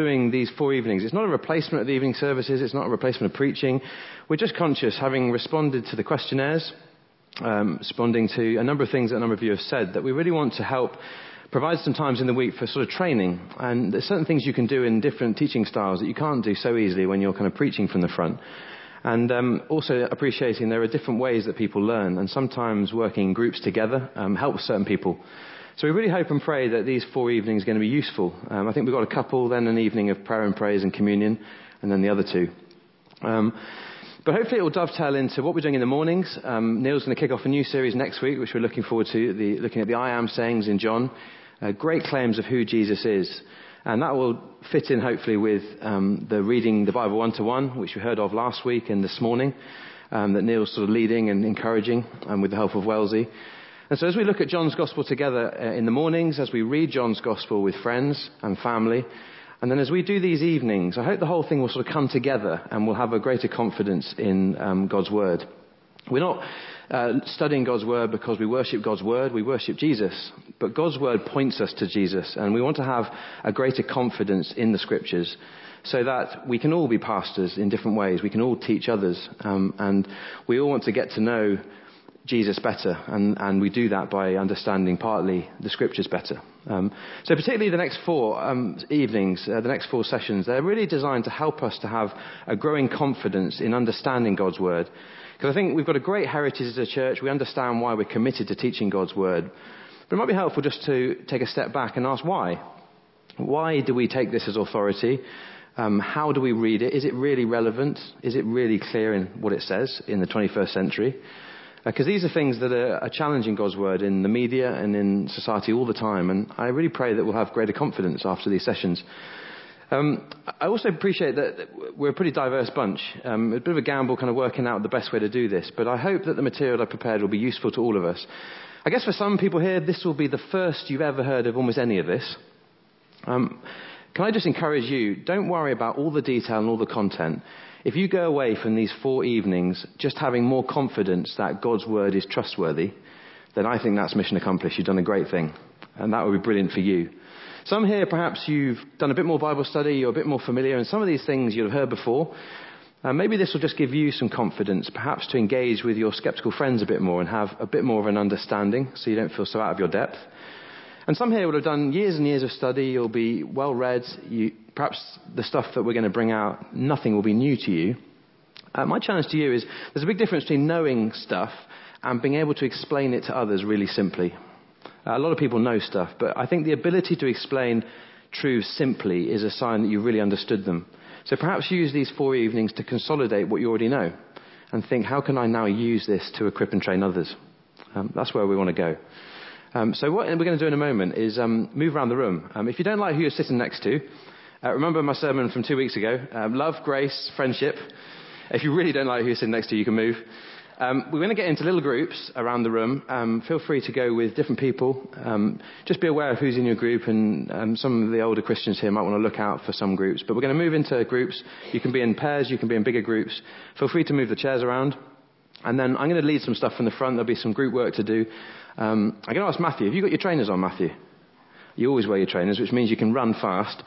doing these four evenings. It's not a replacement of the evening services, it's not a replacement of preaching. We're just conscious, having responded to the questionnaires, um, responding to a number of things that a number of you have said, that we really want to help provide some times in the week for sort of training. And there's certain things you can do in different teaching styles that you can't do so easily when you're kind of preaching from the front. And um, also appreciating there are different ways that people learn, and sometimes working in groups together um, helps certain people. So we really hope and pray that these four evenings are going to be useful. Um, I think we've got a couple, then an evening of prayer and praise and communion, and then the other two. Um, but hopefully it will dovetail into what we're doing in the mornings. Um, Neil's going to kick off a new series next week, which we're looking forward to, the, looking at the I am sayings in John. Uh, great claims of who Jesus is. And that will fit in hopefully with um, the reading the Bible one to one, which we heard of last week and this morning, um, that Neil's sort of leading and encouraging um, with the help of Wellesley. And so as we look at John's Gospel together uh, in the mornings, as we read John's Gospel with friends and family, and then as we do these evenings, I hope the whole thing will sort of come together and we'll have a greater confidence in um, God's Word. We're not uh, studying God's Word because we worship God's Word, we worship Jesus. But God's Word points us to Jesus, and we want to have a greater confidence in the Scriptures so that we can all be pastors in different ways. We can all teach others, um, and we all want to get to know Jesus better, and, and we do that by understanding partly the scriptures better. Um, so, particularly the next four um, evenings, uh, the next four sessions, they're really designed to help us to have a growing confidence in understanding God's word. Because I think we've got a great heritage as a church. We understand why we're committed to teaching God's word. But it might be helpful just to take a step back and ask why. Why do we take this as authority? Um, how do we read it? Is it really relevant? Is it really clear in what it says in the 21st century? Because these are things that are, are, challenging God's word in the media and in society all the time. And I really pray that we'll have greater confidence after these sessions. Um, I also appreciate that we're a pretty diverse bunch. Um, a bit of a gamble kind of working out the best way to do this, but I hope that the material I prepared will be useful to all of us. I guess for some people here, this will be the first you've ever heard of almost any of this. Um, can I just encourage you, don't worry about all the detail and all the content. If you go away from these four evenings just having more confidence that God's word is trustworthy, then I think that's mission accomplished. You've done a great thing. And that would be brilliant for you. Some here, perhaps you've done a bit more Bible study, you're a bit more familiar, and some of these things you'll have heard before. Uh, maybe this will just give you some confidence, perhaps to engage with your skeptical friends a bit more and have a bit more of an understanding so you don't feel so out of your depth. And some here will have done years and years of study. You'll be well read. You, perhaps the stuff that we're going to bring out, nothing will be new to you. Uh, my challenge to you is there's a big difference between knowing stuff and being able to explain it to others really simply. Uh, a lot of people know stuff, but I think the ability to explain truths simply is a sign that you really understood them. So perhaps use these four evenings to consolidate what you already know and think, how can I now use this to equip and train others? Um, that's where we want to go. Um, so what we're going to do in a moment is um, move around the room. Um, if you don't like who you're sitting next to, uh, remember my sermon from two weeks ago. Um, love, grace, friendship. If you really don't like who's sitting next to, you, you can move. Um, we're going to get into little groups around the room. Um, feel free to go with different people. just be aware of who's in your group, and some of the older Christians here might want to look out for some groups. But we're going to move into groups. You can be in pairs, you can be in bigger groups. Feel free to move the chairs around. And then I'm going to lead some stuff from the front. There'll be some group work to do. Um, I'm going to ask Matthew, have you got your trainers on, Matthew? You always wear your trainers, which means you can run fast.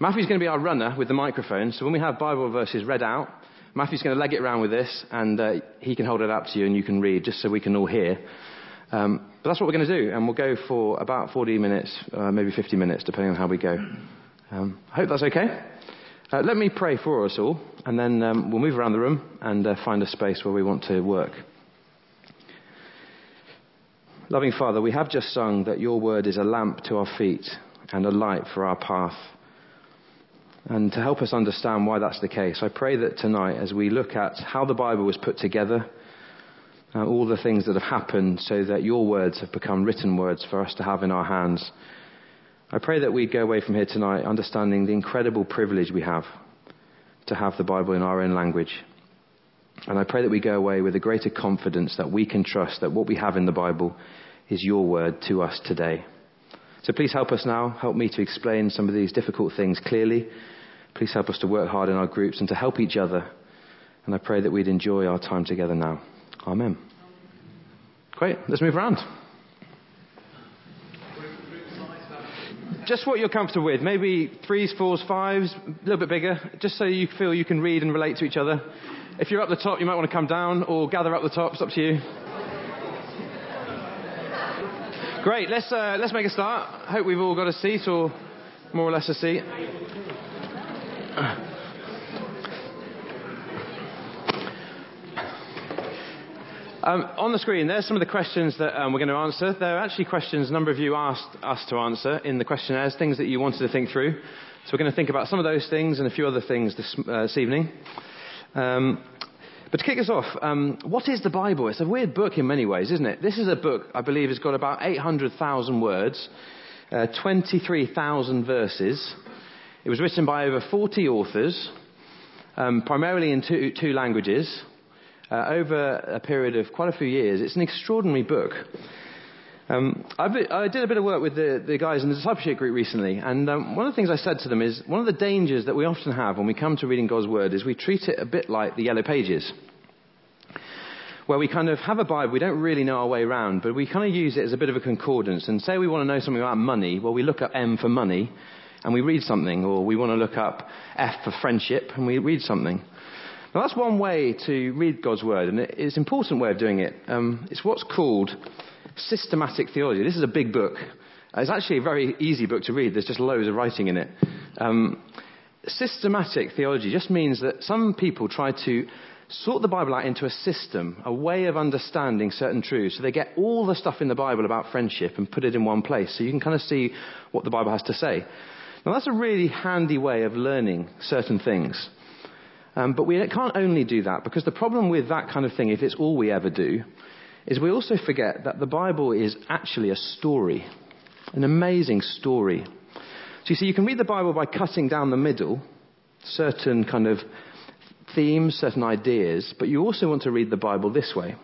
Matthew's going to be our runner with the microphone. So when we have Bible verses read out, Matthew's going to leg it around with this, and uh, he can hold it up to you, and you can read, just so we can all hear. Um, but that's what we're going to do, and we'll go for about 40 minutes, uh, maybe 50 minutes, depending on how we go. Um, I hope that's okay. Uh, let me pray for us all, and then um, we'll move around the room and uh, find a space where we want to work. Loving Father, we have just sung that your word is a lamp to our feet and a light for our path. And to help us understand why that's the case, I pray that tonight, as we look at how the Bible was put together, uh, all the things that have happened so that your words have become written words for us to have in our hands, I pray that we go away from here tonight understanding the incredible privilege we have to have the Bible in our own language. And I pray that we go away with a greater confidence that we can trust that what we have in the Bible is your word to us today. So please help us now. Help me to explain some of these difficult things clearly. Please help us to work hard in our groups and to help each other. And I pray that we'd enjoy our time together now. Amen. Great. Let's move around. just what you're comfortable with. Maybe threes, fours, fives, a little bit bigger, just so you feel you can read and relate to each other. If you're up the top, you might want to come down or gather up the top. It's up to you. Great. Let's uh, let's make a start. I hope we've all got a seat or more or less a seat. Um, on the screen, there's some of the questions that um, we're going to answer. There are actually questions a number of you asked us to answer in the questionnaires, things that you wanted to think through. So we're going to think about some of those things and a few other things this, uh, this evening. Um, but to kick us off, um, what is the Bible? It's a weird book in many ways, isn't it? This is a book, I believe, has got about 800,000 words, uh, 23,000 verses. It was written by over 40 authors, um, primarily in two, two languages uh, over a period of quite a few years. It's an extraordinary book. Um, i did a bit of work with the, the, guys in the discipleship group recently, and um, one of the things I said to them is one of the dangers that we often have when we come to reading God's Word is we treat it a bit like the Yellow Pages, where we kind of have a Bible, we don't really know our way around, but we kind of use it as a bit of a concordance. And say we want to know something about money, well, we look up M for money, and we read something, or we want to look up F for friendship, and we read something. Now, that's one way to read God's Word, and it's an important way of doing it. Um, it's what's called systematic theology. This is a big book. It's actually a very easy book to read. There's just loads of writing in it. Um, systematic theology just means that some people try to sort the Bible out into a system, a way of understanding certain truths. So they get all the stuff in the Bible about friendship and put it in one place so you can kind of see what the Bible has to say. Now, that's a really handy way of learning certain things. Um, but we can't only do that because the problem with that kind of thing, if it's all we ever do, is we also forget that the Bible is actually a story, an amazing story. So you see, you can read the Bible by cutting down the middle, certain kind of themes, certain ideas, but you also want to read the Bible this way,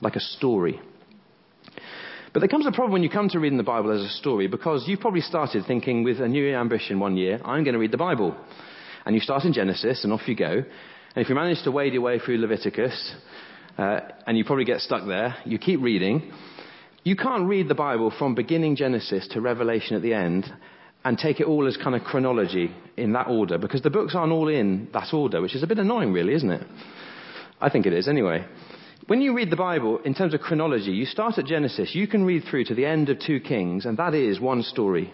like a story. But there comes a problem when you come to reading the Bible as a story because you probably started thinking with a new ambition one year, I'm going to read the Bible. And you start in Genesis and off you go. And if you manage to wade your way through Leviticus, uh, and you probably get stuck there, you keep reading. You can't read the Bible from beginning Genesis to Revelation at the end and take it all as kind of chronology in that order because the books aren't all in that order, which is a bit annoying, really, isn't it? I think it is, anyway. When you read the Bible in terms of chronology, you start at Genesis, you can read through to the end of 2 Kings, and that is one story.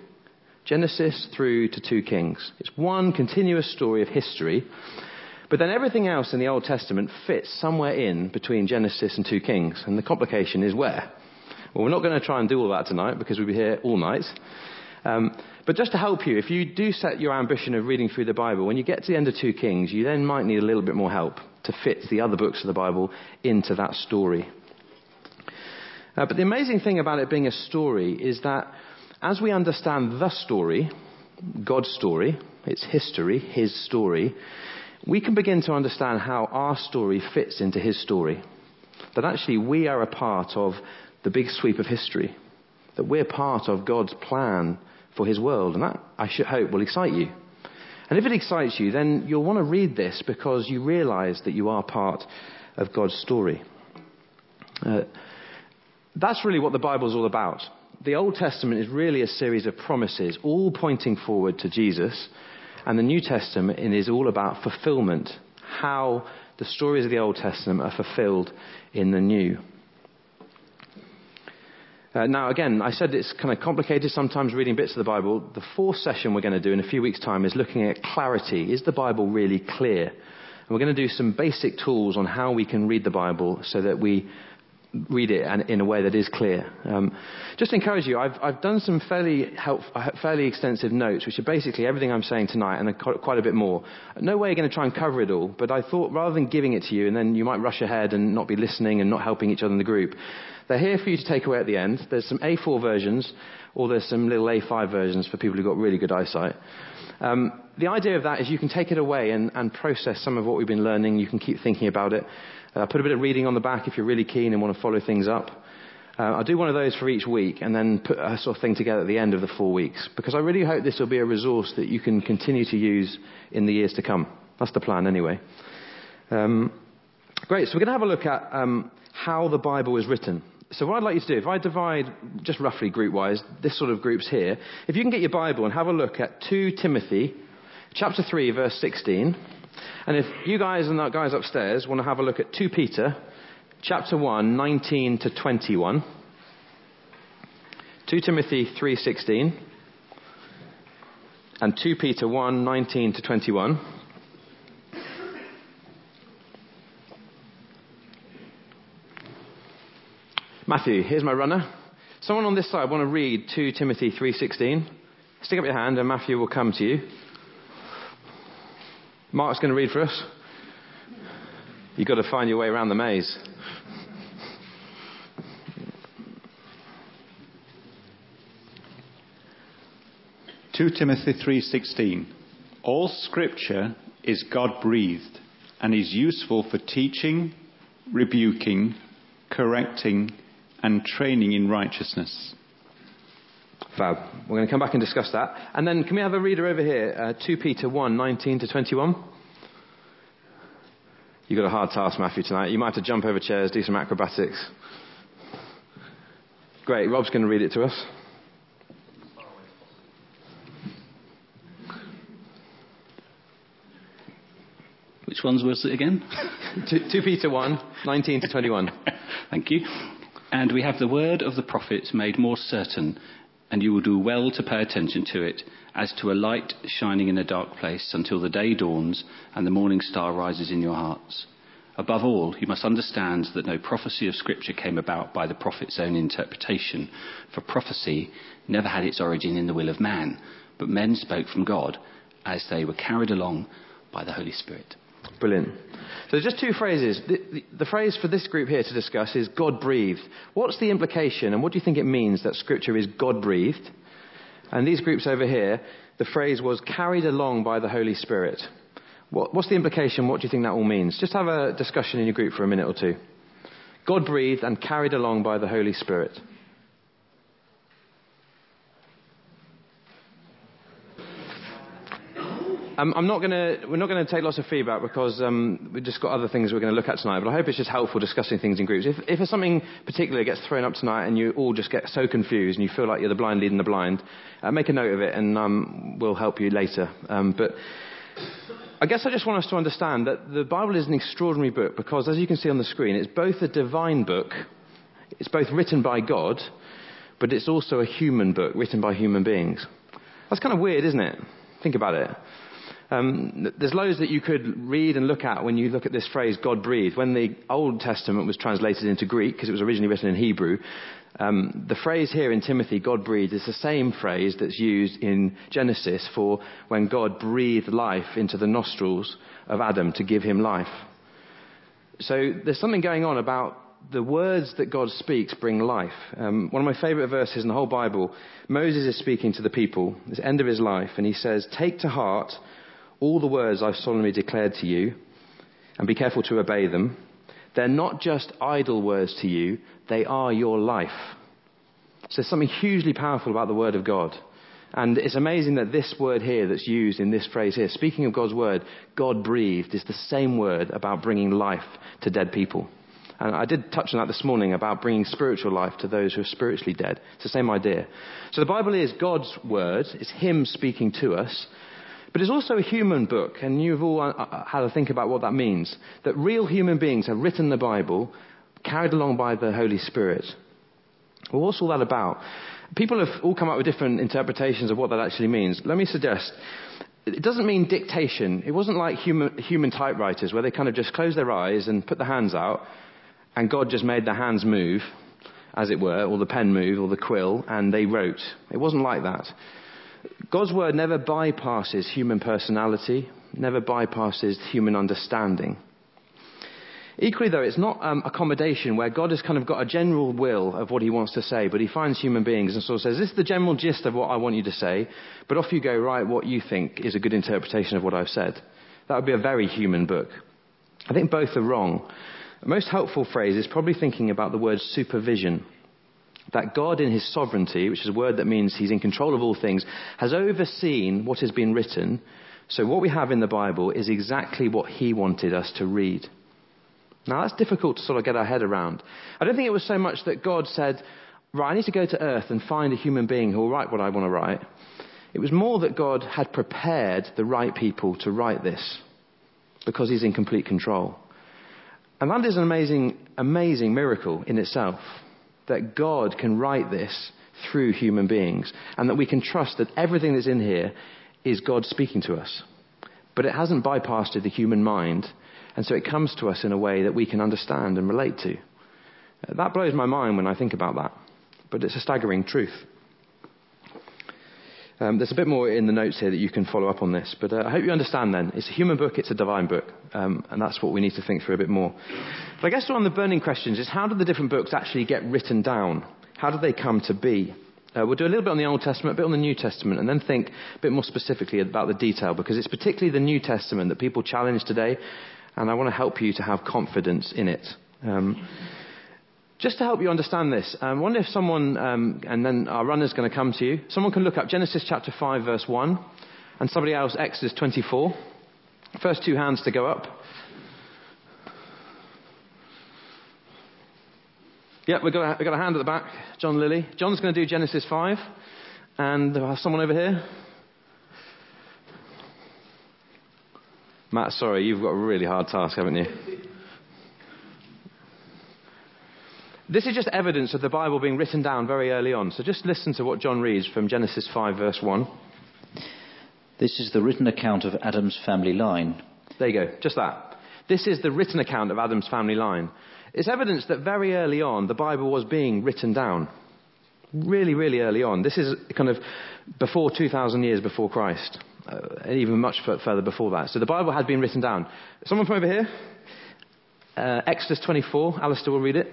Genesis through to 2 Kings. It's one continuous story of history. But then everything else in the Old Testament fits somewhere in between Genesis and 2 Kings. And the complication is where? Well, we're not going to try and do all that tonight because we'll be here all night. Um, but just to help you, if you do set your ambition of reading through the Bible, when you get to the end of 2 Kings, you then might need a little bit more help to fit the other books of the Bible into that story. Uh, but the amazing thing about it being a story is that as we understand the story, God's story, its history, His story, we can begin to understand how our story fits into His story. That actually we are a part of the big sweep of history. That we're part of God's plan for His world. And that, I should hope, will excite you. And if it excites you, then you'll want to read this because you realize that you are part of God's story. Uh, that's really what the Bible's all about the Old Testament is really a series of promises, all pointing forward to Jesus. And the New Testament is all about fulfillment, how the stories of the Old Testament are fulfilled in the New. Uh, now, again, I said it's kind of complicated sometimes reading bits of the Bible. The fourth session we're going to do in a few weeks' time is looking at clarity. Is the Bible really clear? And we're going to do some basic tools on how we can read the Bible so that we read it in a way that is clear. Um, just to encourage you, I've, I've done some fairly, help, fairly extensive notes, which are basically everything I'm saying tonight and quite a bit more. No way I'm going to try and cover it all, but I thought rather than giving it to you and then you might rush ahead and not be listening and not helping each other in the group, they're here for you to take away at the end. There's some A4 versions, or there's some little A5 versions for people who've got really good eyesight. Um, the idea of that is you can take it away and, and process some of what we've been learning. You can keep thinking about it. Uh, put a bit of reading on the back if you're really keen and want to follow things up. Uh, I'll do one of those for each week and then put a sort of thing together at the end of the four weeks because I really hope this will be a resource that you can continue to use in the years to come. That's the plan anyway. Um, great, so we're going to have a look at um, how the Bible is written. so what I'd like you to do, if I divide just roughly group wise, this sort of groups here, if you can get your Bible and have a look at 2 Timothy chapter 3 verse 16, and if you guys and that guys upstairs want to have a look at 2 Peter chapter 1 19 to 21, 2 Timothy 3:16 and 2 Peter 1 19 to 21. Matthew, here's my runner. Someone on this side want to read 2 Timothy 3:16. Stick up your hand and Matthew will come to you. Mark's going to read for us. You've got to find your way around the maze. Two Timothy 3:16 All scripture is God-breathed and is useful for teaching, rebuking, correcting, and training in righteousness. Fab. We're going to come back and discuss that. And then can we have a reader over here? Uh, 2 Peter 1, 19 to 21. You've got a hard task, Matthew, tonight. You might have to jump over chairs, do some acrobatics. Great. Rob's going to read it to us. Which ones was it again? 2, 2 Peter 1, 19 to 21. Thank you. And we have the word of the prophet made more certain, and you will do well to pay attention to it, as to a light shining in a dark place until the day dawns and the morning star rises in your hearts. Above all, you must understand that no prophecy of Scripture came about by the prophet's own interpretation, for prophecy never had its origin in the will of man, but men spoke from God as they were carried along by the Holy Spirit. Brilliant. So just two phrases. The, the, the, phrase for this group here to discuss is God breathed. What's the implication and what do you think it means that Scripture is God breathed? And these groups over here, the phrase was carried along by the Holy Spirit. What, what's the implication? What do you think that all means? Just have a discussion in your group for a minute or two. God breathed and carried along by the Holy Spirit. Um, I'm not gonna, we're not going to take lots of feedback because um, we've just got other things we're going to look at tonight. But I hope it's just helpful discussing things in groups. If, if something particular gets thrown up tonight and you all just get so confused and you feel like you're the blind leading the blind, uh, make a note of it and um, we'll help you later. Um, but I guess I just want us to understand that the Bible is an extraordinary book because, as you can see on the screen, it's both a divine book, it's both written by God, but it's also a human book written by human beings. That's kind of weird, isn't it? Think about it. Um, there's loads that you could read and look at when you look at this phrase, God breathed. When the Old Testament was translated into Greek, because it was originally written in Hebrew, um, the phrase here in Timothy, God breathed, is the same phrase that's used in Genesis for when God breathed life into the nostrils of Adam to give him life. So there's something going on about the words that God speaks bring life. Um, one of my favorite verses in the whole Bible, Moses is speaking to the people, it's the end of his life, and he says, Take to heart all the words I've solemnly declared to you, and be careful to obey them. They're not just idle words to you, they are your life. So there's something hugely powerful about the Word of God. And it's amazing that this word here that's used in this phrase here, speaking of God's Word, God breathed, is the same word about bringing life to dead people. And I did touch on that this morning about bringing spiritual life to those who are spiritually dead. It's the same idea. So the Bible is God's Word, it's Him speaking to us, but it's also a human book, and you've all uh, uh, had to think about what that means. That real human beings have written the Bible, carried along by the Holy Spirit. Well, what's all that about? People have all come up with different interpretations of what that actually means. Let me suggest it doesn't mean dictation. It wasn't like human, human typewriters where they kind of just closed their eyes and put their hands out, and God just made their hands move, as it were, or the pen move, or the quill, and they wrote. It wasn't like that. God's word never bypasses human personality, never bypasses human understanding. Equally, though, it's not um, accommodation where God has kind of got a general will of what he wants to say, but he finds human beings and sort of says, This is the general gist of what I want you to say, but off you go, write what you think is a good interpretation of what I've said. That would be a very human book. I think both are wrong. The most helpful phrase is probably thinking about the word supervision that God, in his sovereignty, which is a word that means he's in control of all things, has overseen what has been written. So, what we have in the Bible is exactly what he wanted us to read. Now that's difficult to sort of get our head around. I don't think it was so much that God said, right, I need to go to earth and find a human being who will write what I want to write. It was more that God had prepared the right people to write this because he's in complete control. And that is an amazing, amazing miracle in itself that God can write this through human beings and that we can trust that everything that's in here is God speaking to us. But it hasn't bypassed the human mind, and so it comes to us in a way that we can understand and relate to. That blows my mind when I think about that, but it's a staggering truth. Um, there's a bit more in the notes here that you can follow up on this, but uh, I hope you understand then. It's a human book, it's a divine book, um, and that's what we need to think through a bit more. But I guess one of the burning questions is how did the different books actually get written down? How did they come to be? Uh, we'll do a little bit on the Old Testament, a bit on the New Testament, and then think a bit more specifically about the detail, because it's particularly the New Testament that people challenge today, and I want to help you to have confidence in it. Um, just to help you understand this, I um, wonder if someone, um, and then our runner's going to come to you, someone can look up Genesis chapter 5, verse 1, and somebody else Exodus 24. First two hands to go up. Yeah, we've got, a, we've got a hand at the back. John Lilly. John's going to do Genesis 5. And uh, someone over here. Matt, sorry, you've got a really hard task, haven't you? This is just evidence of the Bible being written down very early on. So just listen to what John reads from Genesis 5, verse 1. This is the written account of Adam's family line. There you go, just that. This is the written account of Adam's family line. It's evidence that very early on the Bible was being written down. Really, really early on. This is kind of before 2,000 years before Christ, uh, even much further before that. So the Bible had been written down. Someone from over here? Uh, Exodus 24. Alistair will read it.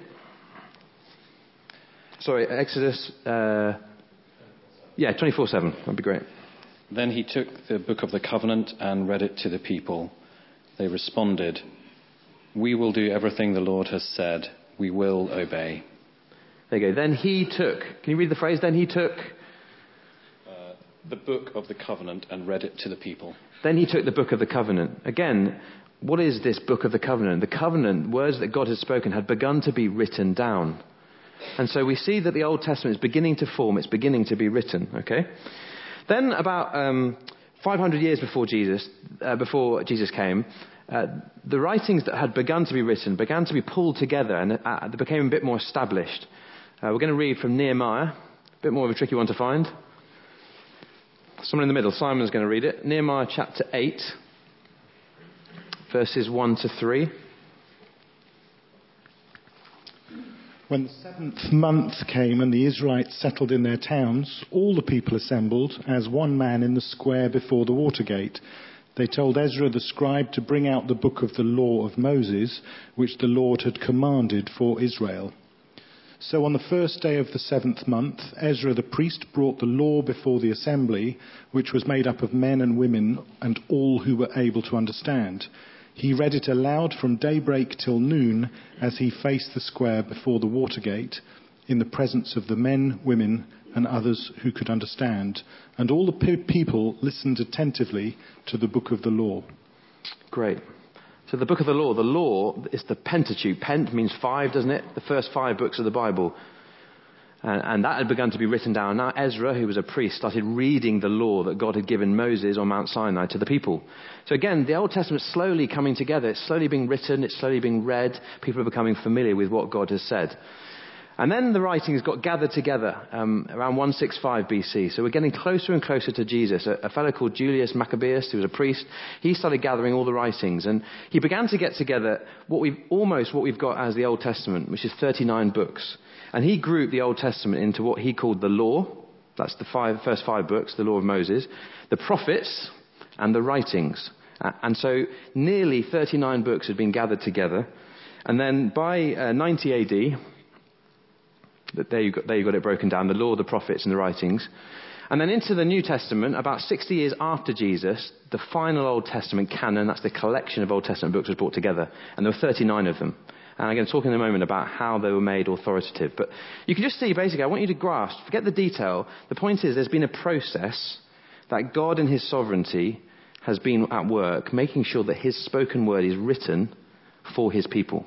Sorry, Exodus. Uh, yeah, 24 7. That'd be great. Then he took the book of the covenant and read it to the people. They responded, We will do everything the Lord has said. We will obey. There you go. Then he took. Can you read the phrase? Then he took. Uh, the book of the covenant and read it to the people. Then he took the book of the covenant. Again, what is this book of the covenant? The covenant, words that God had spoken, had begun to be written down. And so we see that the Old Testament is beginning to form, it's beginning to be written, okay? Then, about um, 500 years before Jesus, uh, before Jesus came, uh, the writings that had begun to be written began to be pulled together and uh, they became a bit more established. Uh, we're going to read from Nehemiah, a bit more of a tricky one to find. Someone in the middle, Simon's going to read it. Nehemiah chapter 8, verses 1 to 3. When the seventh month came and the Israelites settled in their towns, all the people assembled as one man in the square before the water gate. They told Ezra the scribe to bring out the book of the law of Moses, which the Lord had commanded for Israel. So on the first day of the seventh month, Ezra the priest brought the law before the assembly, which was made up of men and women and all who were able to understand. He read it aloud from daybreak till noon as he faced the square before the Watergate in the presence of the men, women, and others who could understand. And all the people listened attentively to the book of the law. Great. So the book of the law, the law is the Pentateuch. Pent means five, doesn't it? The first five books of the Bible. And, and, that had begun to be written down. Now Ezra, who was a priest, started reading the law that God had given Moses on Mount Sinai to the people. So again, the Old Testament is slowly coming together. It's slowly being written. It's slowly being read. People are becoming familiar with what God has said. And then the writings got gathered together um, around 165 BC. So we're getting closer and closer to Jesus. A, a, fellow called Julius Maccabeus, who was a priest, he started gathering all the writings. And he began to get together what we've, almost what we've got as the Old Testament, which is 39 books. And he grouped the Old Testament into what he called the law. That's the five, first five books, the law of Moses, the prophets, and the writings. And so nearly 39 books had been gathered together. And then by uh, 90 AD, there you, got, there you got it broken down the law, the prophets, and the writings. And then into the New Testament, about 60 years after Jesus, the final Old Testament canon, that's the collection of Old Testament books, was brought together. And there were 39 of them. And I'm going to talk in a moment about how they were made authoritative. But you can just see, basically, I want you to grasp, forget the detail. The point is, there's been a process that God in His sovereignty has been at work, making sure that His spoken word is written for His people.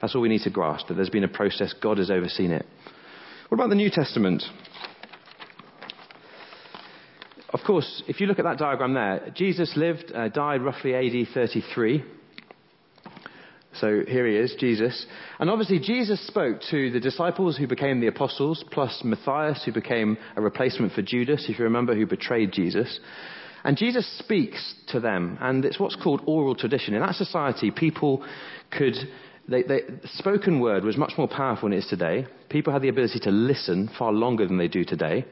That's all we need to grasp, that there's been a process, God has overseen it. What about the New Testament? Of course, if you look at that diagram there, Jesus lived, uh, died roughly AD 33. So here he is, Jesus. And obviously, Jesus spoke to the disciples who became the apostles, plus Matthias, who became a replacement for Judas, if you remember, who betrayed Jesus. And Jesus speaks to them, and it's what's called oral tradition. In that society, people could, they, they, spoken word was much more powerful than it is today. People had the ability to listen far longer than they do today.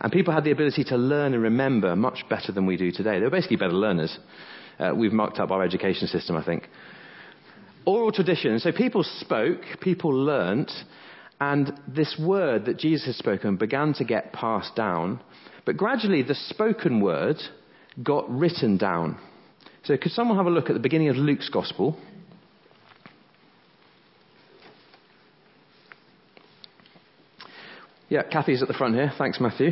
And people had the ability to learn and remember much better than we do today. They were basically better learners. Uh, we've marked up our education system, I think. Oral tradition. So people spoke, people learnt, and this word that Jesus had spoken began to get passed down. But gradually, the spoken word got written down. So, could someone have a look at the beginning of Luke's Gospel? Yeah, Kathy's at the front here. Thanks, Matthew.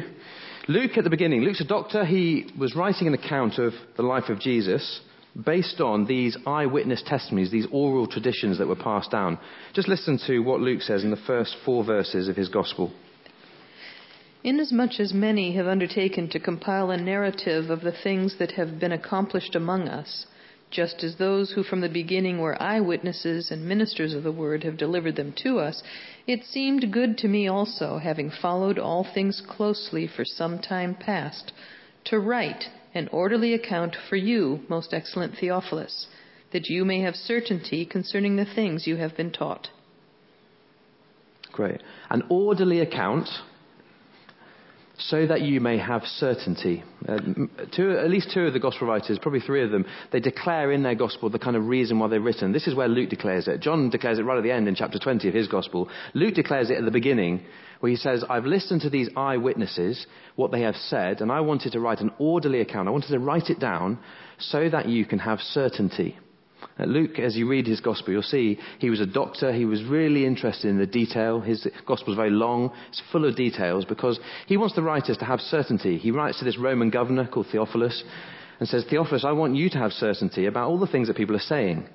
Luke at the beginning. Luke's a doctor. He was writing an account of the life of Jesus based on these eyewitness testimonies, these oral traditions that were passed down. Just listen to what Luke says in the first four verses of his Gospel. Inasmuch as many have undertaken to compile a narrative of the things that have been accomplished among us, just as those who from the beginning were eyewitnesses and ministers of the word have delivered them to us, it seemed good to me also, having followed all things closely for some time past, to write an orderly account for you, most excellent Theophilus, that you may have certainty concerning the things you have been taught. Great. An orderly account so that you may have certainty. Uh, two, at least two of the gospel writers, probably three of them, they declare in their gospel the kind of reason why they're written. This is where Luke declares it. John declares it right at the end in chapter 20 of his gospel. Luke declares it at the beginning, where he says, I've listened to these eyewitnesses, what they have said, and I wanted to write an orderly account. I wanted to write it down so that you can have certainty. Luke, as you read his gospel, you'll see he was a doctor. He was really interested in the detail. His gospel is very long. It's full of details because he wants the writers to have certainty. He writes to this Roman governor called Theophilus and says, Theophilus, I want you to have certainty about all the things that people are saying.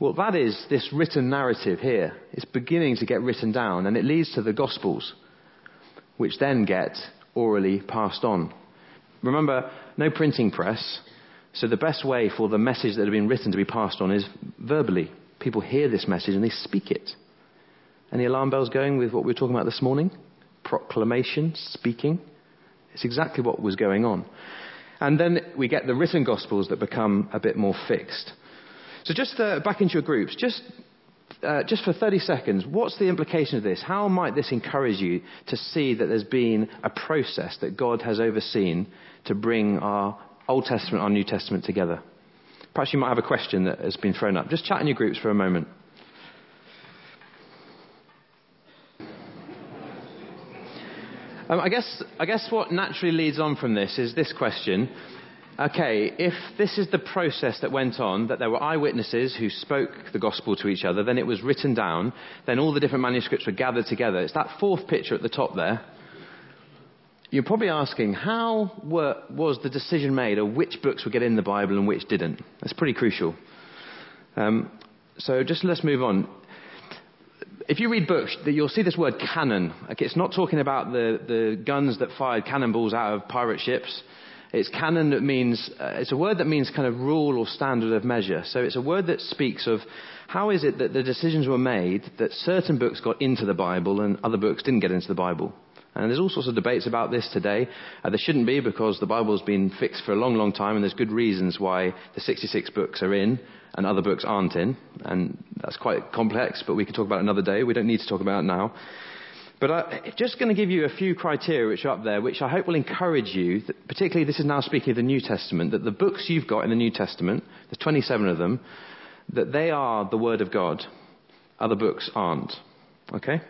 Well, that is this written narrative here. It's beginning to get written down and it leads to the gospels, which then get orally passed on. Remember, no printing press. So the best way for the message that had been written to be passed on is verbally. People hear this message and they speak it. Any alarm bells going with what we were talking about this morning? Proclamation, speaking. It's exactly what was going on. And then we get the written gospels that become a bit more fixed. So just uh, back into your groups, just uh, just for 30 seconds, what's the implication of this? How might this encourage you to see that there's been a process that God has overseen to bring our Old Testament or New Testament together. Perhaps you might have a question that has been thrown up. Just chat in your groups for a moment. Um, I, guess, I guess what naturally leads on from this is this question. Okay, if this is the process that went on, that there were eyewitnesses who spoke the gospel to each other, then it was written down, then all the different manuscripts were gathered together. It's that fourth picture at the top there. You're probably asking, how were, was the decision made of which books would get in the Bible and which didn't? That's pretty crucial. Um, so just let's move on. If you read books, you'll see this word canon. Okay, it's not talking about the, the guns that fired cannonballs out of pirate ships. It's canon that means, uh, it's a word that means kind of rule or standard of measure. So it's a word that speaks of how is it that the decisions were made that certain books got into the Bible and other books didn't get into the Bible. And there's all sorts of debates about this today. Uh, there shouldn't be because the Bible's been fixed for a long, long time, and there's good reasons why the 66 books are in and other books aren't in. And that's quite complex, but we can talk about another day. We don't need to talk about it now. But I'm just going to give you a few criteria which are up there, which I hope will encourage you, particularly this is now speaking of the New Testament, that the books you've got in the New Testament, there's 27 of them, that they are the Word of God. Other books aren't. Okay?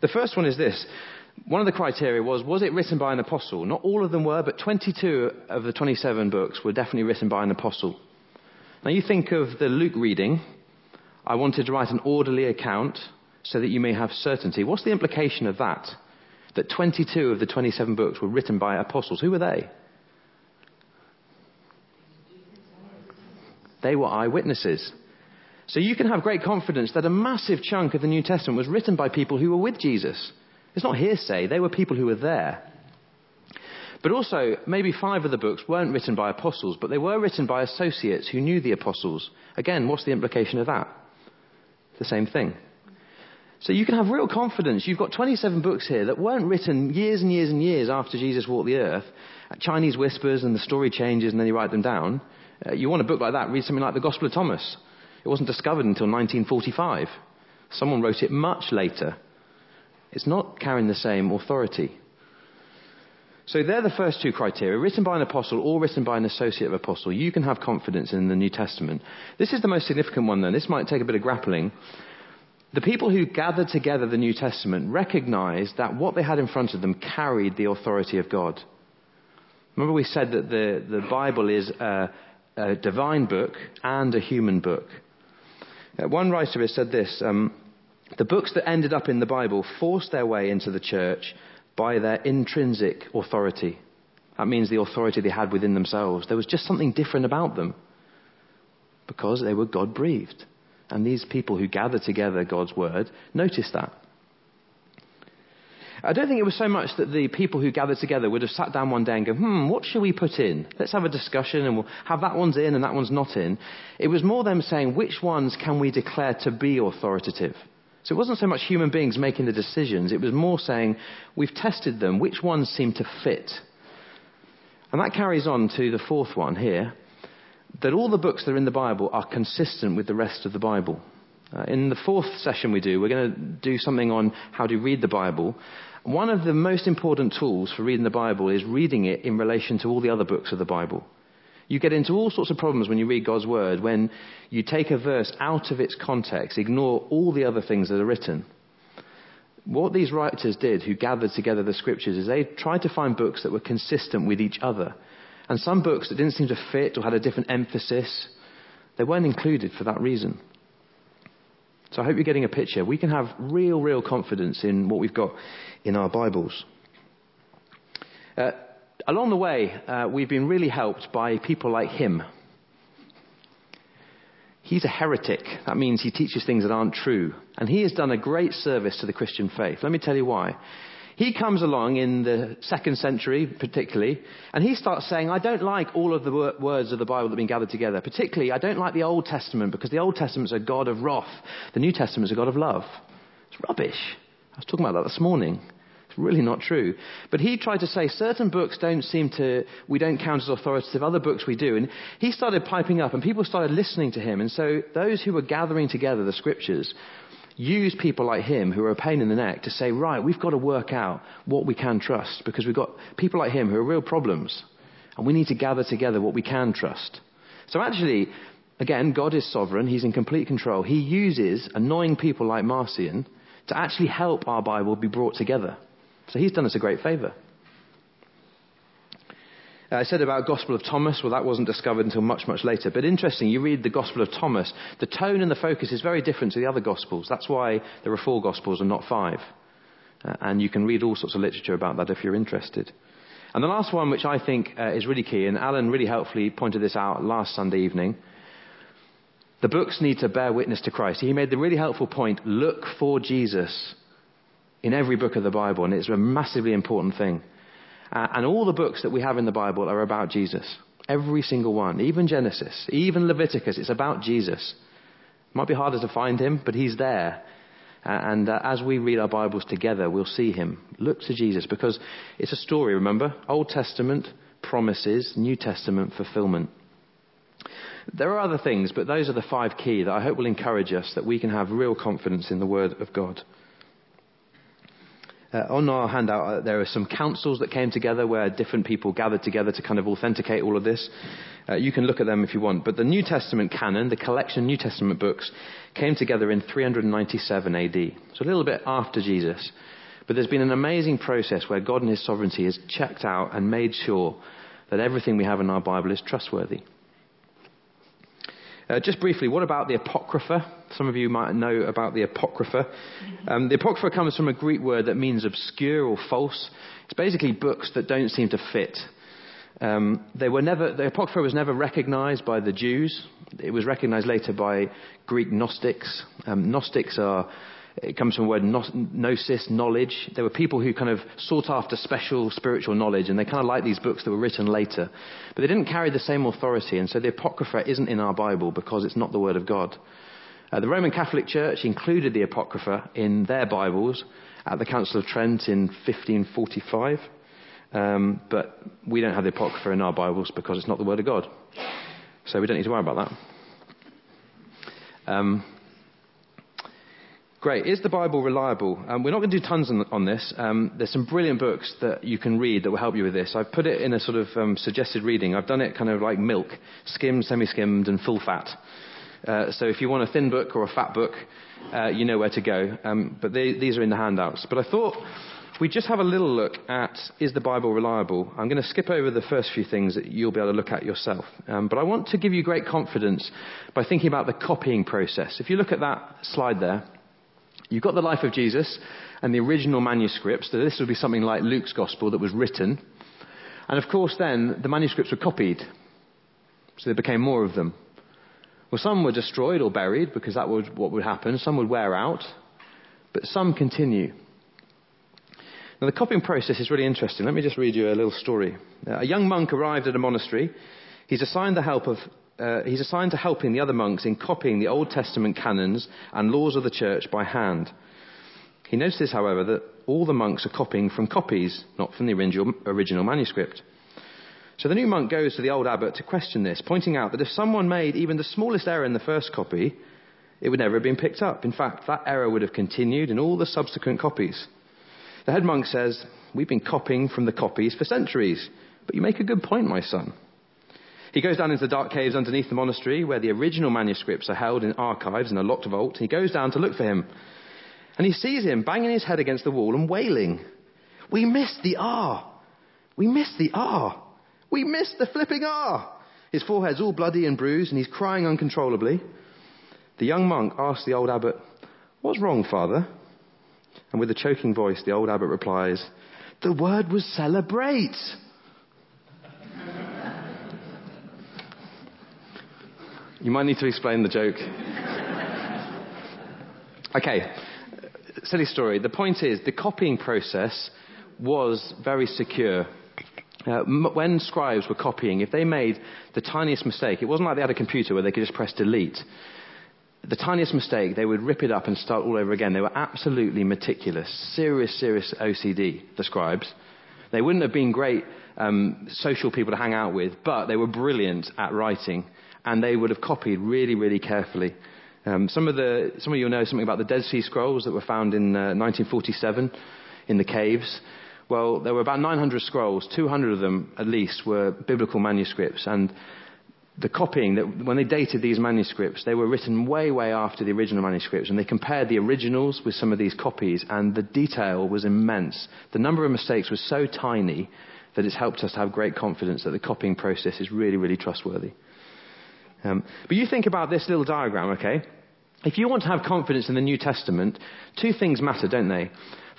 The first one is this one of the criteria was was it written by an apostle? Not all of them were, but 22 of the 27 books were definitely written by an apostle. Now you think of the Luke reading. I wanted to write an orderly account so that you may have certainty. What's the implication of that? That 22 of the 27 books were written by apostles. Who were they? They were eyewitnesses. So you can have great confidence that a massive chunk of the New Testament was written by people who were with Jesus. It's not hearsay, they were people who were there. But also, maybe five of the books weren't written by apostles, but they were written by associates who knew the apostles. Again, what's the implication of that? The same thing. So you can have real confidence. You've got 27 books here that weren't written years and years and years after Jesus walked the earth. Chinese whispers and the story changes and then you write them down. Uh, you want a book like that, read something like the Gospel of Thomas. It wasn't discovered until 1945. Someone wrote it much later. It's not carrying the same authority. So they're the first two criteria, written by an apostle or written by an associate of apostle. You can have confidence in the New Testament. This is the most significant one then. This might take a bit of grappling. The people who gathered together the New Testament recognized that what they had in front of them carried the authority of God. Remember we said that the, the Bible is a, a divine book and a human book. Uh, one writer has said this um, The books that ended up in the Bible forced their way into the church by their intrinsic authority. That means the authority they had within themselves. There was just something different about them because they were God breathed. And these people who gathered together God's word noticed that. I don't think it was so much that the people who gathered together would have sat down one day and go, hmm, what should we put in? Let's have a discussion and we'll have that one's in and that one's not in. It was more them saying, which ones can we declare to be authoritative? So it wasn't so much human beings making the decisions, it was more saying, we've tested them, which ones seem to fit? And that carries on to the fourth one here that all the books that are in the Bible are consistent with the rest of the Bible. Uh, in the fourth session we do, we're going to do something on how to read the Bible. One of the most important tools for reading the Bible is reading it in relation to all the other books of the Bible. You get into all sorts of problems when you read God's Word, when you take a verse out of its context, ignore all the other things that are written. What these writers did, who gathered together the scriptures, is they tried to find books that were consistent with each other. And some books that didn't seem to fit or had a different emphasis, they weren't included for that reason. So I hope you're getting a picture. We can have real, real confidence in what we've got in our Bibles. Uh, along the way, uh, we've been really helped by people like him. He's a heretic. That means he teaches things that aren't true. And he has done a great service to the Christian faith. Let me tell you why. He comes along in the second century, particularly, and he starts saying, I don't like all of the words of the Bible that have been gathered together. Particularly, I don't like the Old Testament because the Old Testament's a God of wrath. The New Testament's a God of love. It's rubbish. I was talking about that this morning really not true. But he tried to say certain books don't seem to, we don't count as authoritative, other books we do. And he started piping up and people started listening to him. And so those who were gathering together the scriptures used people like him who are a pain in the neck to say, right, we've got to work out what we can trust because we've got people like him who are real problems. And we need to gather together what we can trust. So actually, again, God is sovereign. He's in complete control. He uses annoying people like Marcion to actually help our Bible be brought together. So he's done us a great favour. Uh, I said about Gospel of Thomas, well, that wasn't discovered until much, much later. But interesting, you read the Gospel of Thomas, the tone and the focus is very different to the other Gospels. That's why there are four Gospels and not five. Uh, and you can read all sorts of literature about that if you're interested. And the last one, which I think uh, is really key, and Alan really helpfully pointed this out last Sunday evening. The books need to bear witness to Christ. He made the really helpful point look for Jesus in every book of the Bible, and it's a massively important thing. Uh, and all the books that we have in the Bible are about Jesus. Every single one, even Genesis, even Leviticus, it's about Jesus. It might be harder to find him, but he's there. Uh, and uh, as we read our Bibles together, we'll see him. Look to Jesus because it's a story, remember? Old Testament, promises, New Testament, fulfillment. There are other things, but those are the five key that I hope will encourage us that we can have real confidence in the Word of God. Uh, on our handout, uh, there are some councils that came together where different people gathered together to kind of authenticate all of this. Uh, you can look at them if you want. But the New Testament canon, the collection of New Testament books, came together in 397 AD. So a little bit after Jesus. But there's been an amazing process where God in His sovereignty has checked out and made sure that everything we have in our Bible is trustworthy. Uh, just briefly, what about the Apocrypha? Some of you might know about the Apocrypha. Um, the Apocrypha comes from a Greek word that means obscure or false. It's basically books that don't seem to fit. Um, they were never, the Apocrypha was never recognized by the Jews. It was recognized later by Greek Gnostics. Um, Gnostics are, it comes from the word gnosis, knowledge. There were people who kind of sought after special spiritual knowledge, and they kind of liked these books that were written later. But they didn't carry the same authority, and so the Apocrypha isn't in our Bible because it's not the Word of God. Uh, the Roman Catholic Church included the Apocrypha in their Bibles at the Council of Trent in 1545. Um, but we don't have the Apocrypha in our Bibles because it's not the Word of God. So we don't need to worry about that. Um, great. Is the Bible reliable? Um, we're not going to do tons on, on this. Um, there's some brilliant books that you can read that will help you with this. I've put it in a sort of um, suggested reading. I've done it kind of like milk, skimmed, semi-skimmed, and full fat. Uh, so if you want a thin book or a fat book, uh, you know where to go. Um, but they, these are in the handouts. But I thought we'd just have a little look at is the Bible reliable? I'm going to skip over the first few things that you'll be able to look at yourself. Um, but I want to give you great confidence by thinking about the copying process. If you look at that slide there, you've got the life of Jesus and the original manuscripts. So this would be something like Luke's Gospel that was written. And of course, then the manuscripts were copied. So there became more of them. Well, some were destroyed or buried because that was what would happen. Some would wear out, but some continue. Now, the copying process is really interesting. Let me just read you a little story. A young monk arrived at a monastery. He's assigned the help of uh, he's assigned to helping the other monks in copying the Old Testament canons and laws of the church by hand. He notices, however, that all the monks are copying from copies, not from the original, original manuscript. So the new monk goes to the old abbot to question this, pointing out that if someone made even the smallest error in the first copy, it would never have been picked up. In fact, that error would have continued in all the subsequent copies. The head monk says, We've been copying from the copies for centuries, but you make a good point, my son. He goes down into the dark caves underneath the monastery where the original manuscripts are held in archives in a locked vault. He goes down to look for him. And he sees him banging his head against the wall and wailing, We missed the R! We missed the R! We missed the flipping R! His forehead's all bloody and bruised, and he's crying uncontrollably. The young monk asks the old abbot, What's wrong, father? And with a choking voice, the old abbot replies, The word was celebrate! You might need to explain the joke. okay, silly story. The point is, the copying process was very secure. Uh, when scribes were copying, if they made the tiniest mistake, it wasn't like they had a computer where they could just press delete. The tiniest mistake, they would rip it up and start all over again. They were absolutely meticulous, serious, serious OCD, the scribes. They wouldn't have been great um, social people to hang out with, but they were brilliant at writing, and they would have copied really, really carefully. Um, some of the, some of you know something about the Dead Sea Scrolls that were found in uh, 1947 in the caves. Well, there were about 900 scrolls. 200 of them, at least, were biblical manuscripts. And the copying, that when they dated these manuscripts, they were written way, way after the original manuscripts. And they compared the originals with some of these copies. And the detail was immense. The number of mistakes was so tiny that it's helped us to have great confidence that the copying process is really, really trustworthy. Um, but you think about this little diagram, okay? If you want to have confidence in the New Testament, two things matter, don't they?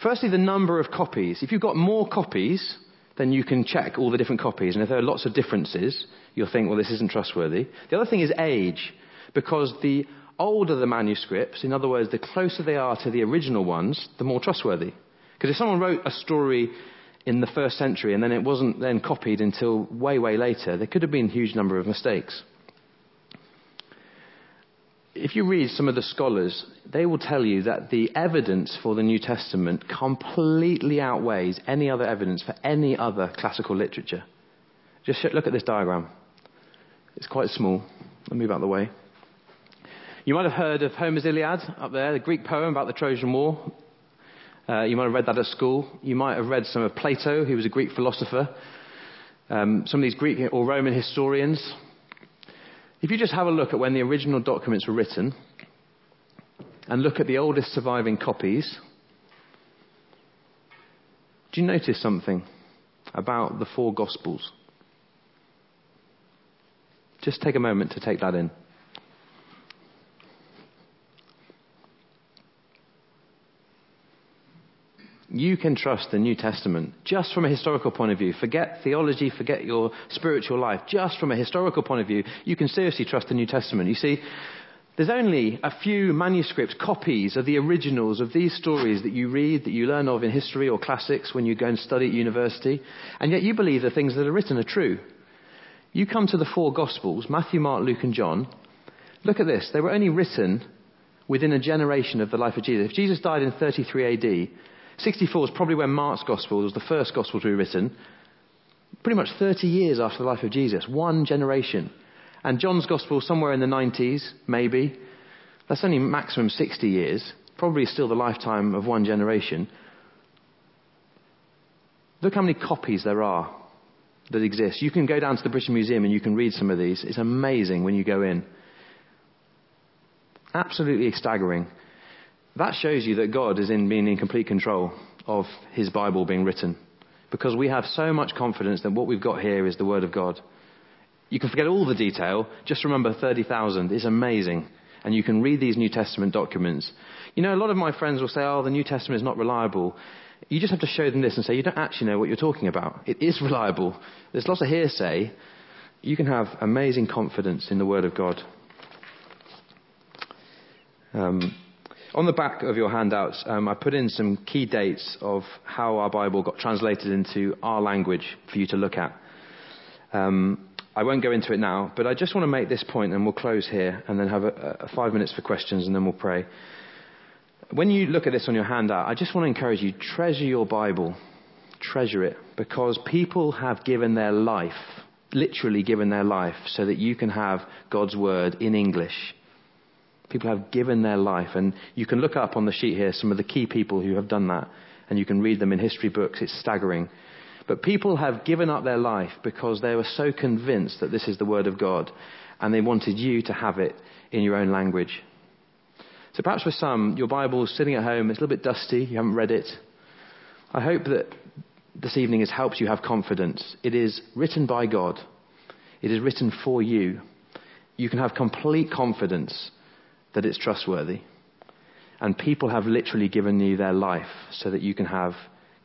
Firstly, the number of copies. If you've got more copies, then you can check all the different copies. And if there are lots of differences, you'll think, well, this isn't trustworthy. The other thing is age, because the older the manuscripts, in other words, the closer they are to the original ones, the more trustworthy. Because if someone wrote a story in the first century and then it wasn't then copied until way, way later, there could have been a huge number of mistakes if you read some of the scholars, they will tell you that the evidence for the New Testament completely outweighs any other evidence for any other classical literature. Just look at this diagram. It's quite small. Let me move out of the way. You might have heard of Homer's Iliad up there, the Greek poem about the Trojan War. Uh, you might have read that at school. You might have read some of Plato, who was a Greek philosopher. Um, some of these Greek or Roman historians if you just have a look at when the original documents were written and look at the oldest surviving copies, do you notice something about the four Gospels? Just take a moment to take that in. You can trust the New Testament just from a historical point of view. Forget theology, forget your spiritual life. Just from a historical point of view, you can seriously trust the New Testament. You see, there's only a few manuscripts, copies of the originals of these stories that you read, that you learn of in history or classics when you go and study at university, and yet you believe the things that are written are true. You come to the four Gospels Matthew, Mark, Luke, and John. Look at this. They were only written within a generation of the life of Jesus. If Jesus died in 33 AD, 64 is probably when Mark's Gospel was the first Gospel to be written. Pretty much 30 years after the life of Jesus. One generation. And John's Gospel somewhere in the 90s, maybe. That's only maximum 60 years. Probably still the lifetime of one generation. Look how many copies there are that exist. You can go down to the British Museum and you can read some of these. It's amazing when you go in. Absolutely staggering. That shows you that God is in being in complete control of his Bible being written. Because we have so much confidence that what we've got here is the Word of God. You can forget all the detail, just remember 30,000. It's amazing. And you can read these New Testament documents. You know, a lot of my friends will say, oh, the New Testament is not reliable. You just have to show them this and say, you don't actually know what you're talking about. It is reliable. There's lots of hearsay. You can have amazing confidence in the Word of God. Um, on the back of your handouts, um, I put in some key dates of how our Bible got translated into our language for you to look at. Um, I won't go into it now, but I just want to make this point and we'll close here and then have a, a five minutes for questions and then we'll pray. When you look at this on your handout, I just want to encourage you treasure your Bible. Treasure it because people have given their life, literally given their life, so that you can have God's Word in English. People have given their life, and you can look up on the sheet here some of the key people who have done that, and you can read them in history books. It's staggering. But people have given up their life because they were so convinced that this is the Word of God, and they wanted you to have it in your own language. So perhaps for some, your Bible is sitting at home, it's a little bit dusty, you haven't read it. I hope that this evening has helped you have confidence. It is written by God, it is written for you. You can have complete confidence that it's trustworthy. And people have literally given you their life so that you can have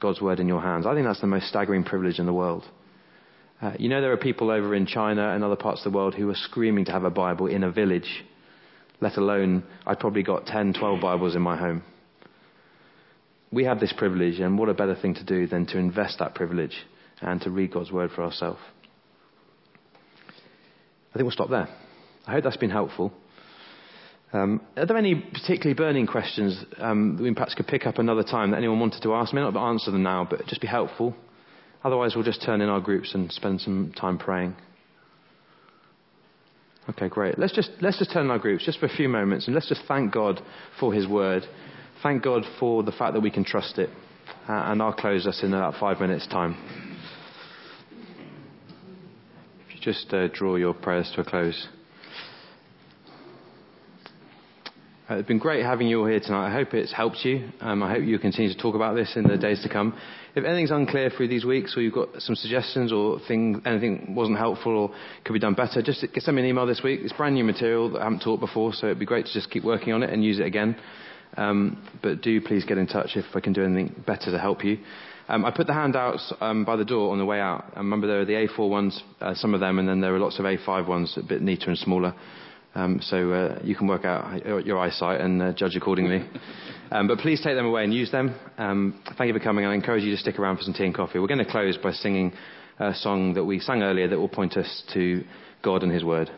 God's word in your hands. I think that's the most staggering privilege in the world. Uh, you know, there are people over in China and other parts of the world who are screaming to have a Bible in a village let alone I've probably got 10, 12 Bibles in my home. We have this privilege, and what a better thing to do than to invest that privilege and to read God's word for ourselves. I think we'll stop there. I hope that's been helpful. Um, are there any particularly burning questions um, that we perhaps could pick up another time that anyone wanted to ask? I may not answer them now, but just be helpful. Otherwise, we'll just turn in our groups and spend some time praying. Okay, great. Let's just, let's just turn in our groups just for a few moments and let's just thank God for His word. Thank God for the fact that we can trust it. Uh, and I'll close us in about five minutes' time. If you just uh, draw your prayers to a close. Uh, it's been great having you all here tonight. I hope it's helped you. Um, I hope you continue to talk about this in the days to come. If anything's unclear through these weeks, or you've got some suggestions, or things, anything wasn't helpful or could be done better, just send me an email this week. It's brand new material that I haven't taught before, so it'd be great to just keep working on it and use it again. Um, but do please get in touch if I can do anything better to help you. Um, I put the handouts um, by the door on the way out. I remember there are the A4 ones, uh, some of them, and then there are lots of A5 ones, a bit neater and smaller. Um, so uh, you can work out your eyesight and uh, judge accordingly. Um, but please take them away and use them. Um, thank you for coming. I encourage you to stick around for some tea and coffee. We're going to close by singing a song that we sang earlier that will point us to God and His Word.